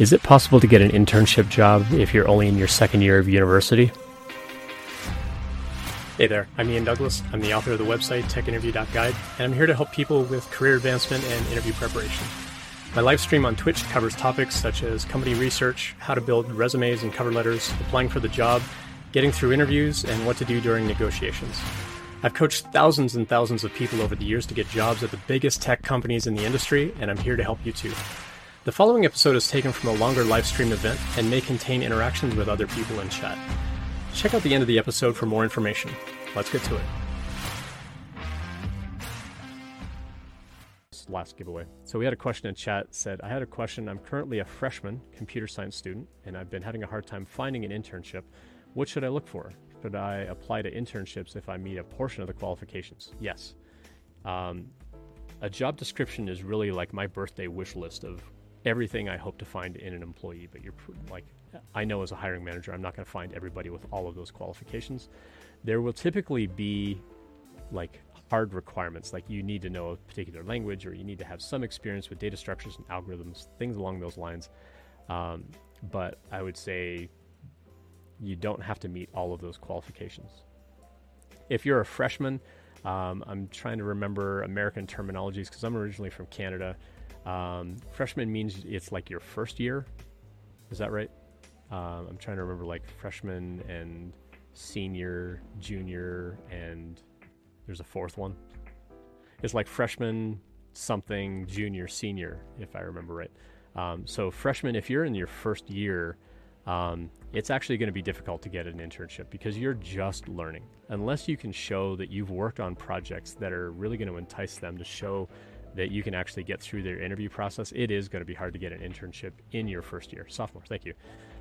Is it possible to get an internship job if you're only in your second year of university? Hey there, I'm Ian Douglas. I'm the author of the website techinterview.guide, and I'm here to help people with career advancement and interview preparation. My live stream on Twitch covers topics such as company research, how to build resumes and cover letters, applying for the job, getting through interviews, and what to do during negotiations. I've coached thousands and thousands of people over the years to get jobs at the biggest tech companies in the industry, and I'm here to help you too. The following episode is taken from a longer live stream event and may contain interactions with other people in chat. Check out the end of the episode for more information. Let's get to it. Last giveaway. So we had a question in chat said, I had a question. I'm currently a freshman computer science student and I've been having a hard time finding an internship. What should I look for? Should I apply to internships if I meet a portion of the qualifications? Yes. Um, a job description is really like my birthday wish list of everything I hope to find in an employee. But you're like, I know as a hiring manager, I'm not going to find everybody with all of those qualifications. There will typically be like hard requirements, like you need to know a particular language or you need to have some experience with data structures and algorithms, things along those lines. Um, but I would say you don't have to meet all of those qualifications. If you're a freshman, um, I'm trying to remember American terminologies because I'm originally from Canada. Um, freshman means it's like your first year. Is that right? Um, I'm trying to remember like freshman and senior, junior, and there's a fourth one. It's like freshman, something, junior, senior, if I remember right. Um, so, freshman, if you're in your first year, um, it's actually going to be difficult to get an internship because you're just learning. Unless you can show that you've worked on projects that are really going to entice them to show that you can actually get through their interview process, it is going to be hard to get an internship in your first year. Sophomore, thank you.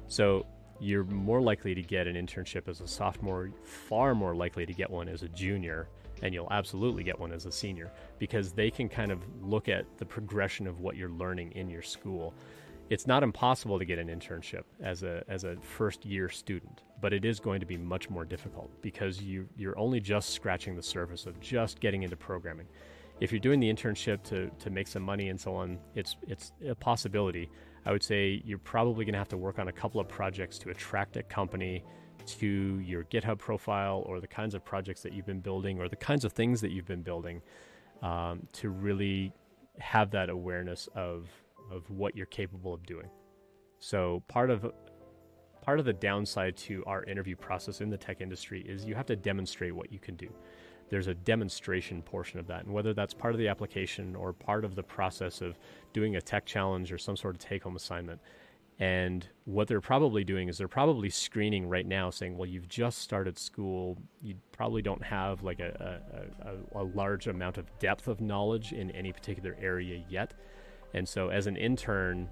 So you're more likely to get an internship as a sophomore, far more likely to get one as a junior, and you'll absolutely get one as a senior because they can kind of look at the progression of what you're learning in your school. It's not impossible to get an internship as a as a first year student, but it is going to be much more difficult because you you're only just scratching the surface of just getting into programming if you're doing the internship to, to make some money and so on, it's it's a possibility. I would say you're probably going to have to work on a couple of projects to attract a company to your GitHub profile or the kinds of projects that you've been building or the kinds of things that you've been building um, to really have that awareness of of what you're capable of doing. So part of part of the downside to our interview process in the tech industry is you have to demonstrate what you can do there's a demonstration portion of that. And whether that's part of the application or part of the process of doing a tech challenge or some sort of take home assignment. And what they're probably doing is they're probably screening right now saying, well, you've just started school. You probably don't have like a, a, a, a large amount of depth of knowledge in any particular area yet. And so as an intern,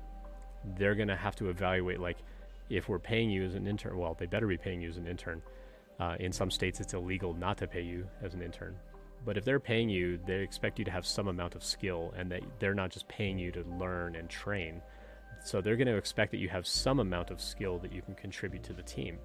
they're going to have to evaluate like, if we're paying you as an intern, well, they better be paying you as an intern uh, in some states, it's illegal not to pay you as an intern. But if they're paying you, they expect you to have some amount of skill and that they're not just paying you to learn and train. So they're going to expect that you have some amount of skill that you can contribute to the team.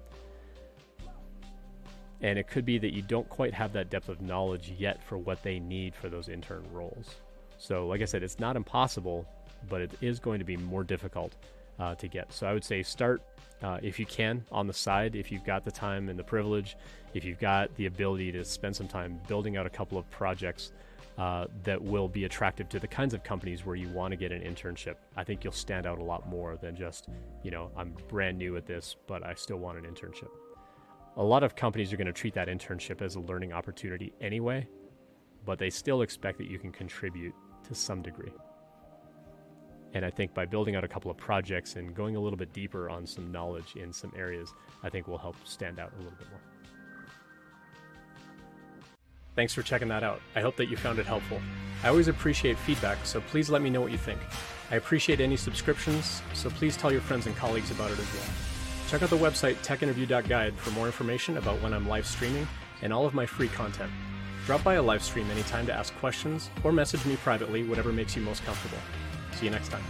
And it could be that you don't quite have that depth of knowledge yet for what they need for those intern roles. So, like I said, it's not impossible, but it is going to be more difficult uh, to get. So I would say start uh, if you can on the side, if you've got the time and the privilege, if you've got the ability to spend some time building out a couple of projects uh, that will be attractive to the kinds of companies where you want to get an internship. I think you'll stand out a lot more than just, you know, I'm brand new at this, but I still want an internship. A lot of companies are going to treat that internship as a learning opportunity anyway, but they still expect that you can contribute to some degree. And I think by building out a couple of projects and going a little bit deeper on some knowledge in some areas, I think will help stand out a little bit more. Thanks for checking that out. I hope that you found it helpful. I always appreciate feedback, so please let me know what you think. I appreciate any subscriptions, so please tell your friends and colleagues about it as well. Check out the website techinterview.guide for more information about when I'm live streaming and all of my free content. Drop by a live stream anytime to ask questions or message me privately, whatever makes you most comfortable. See you next time.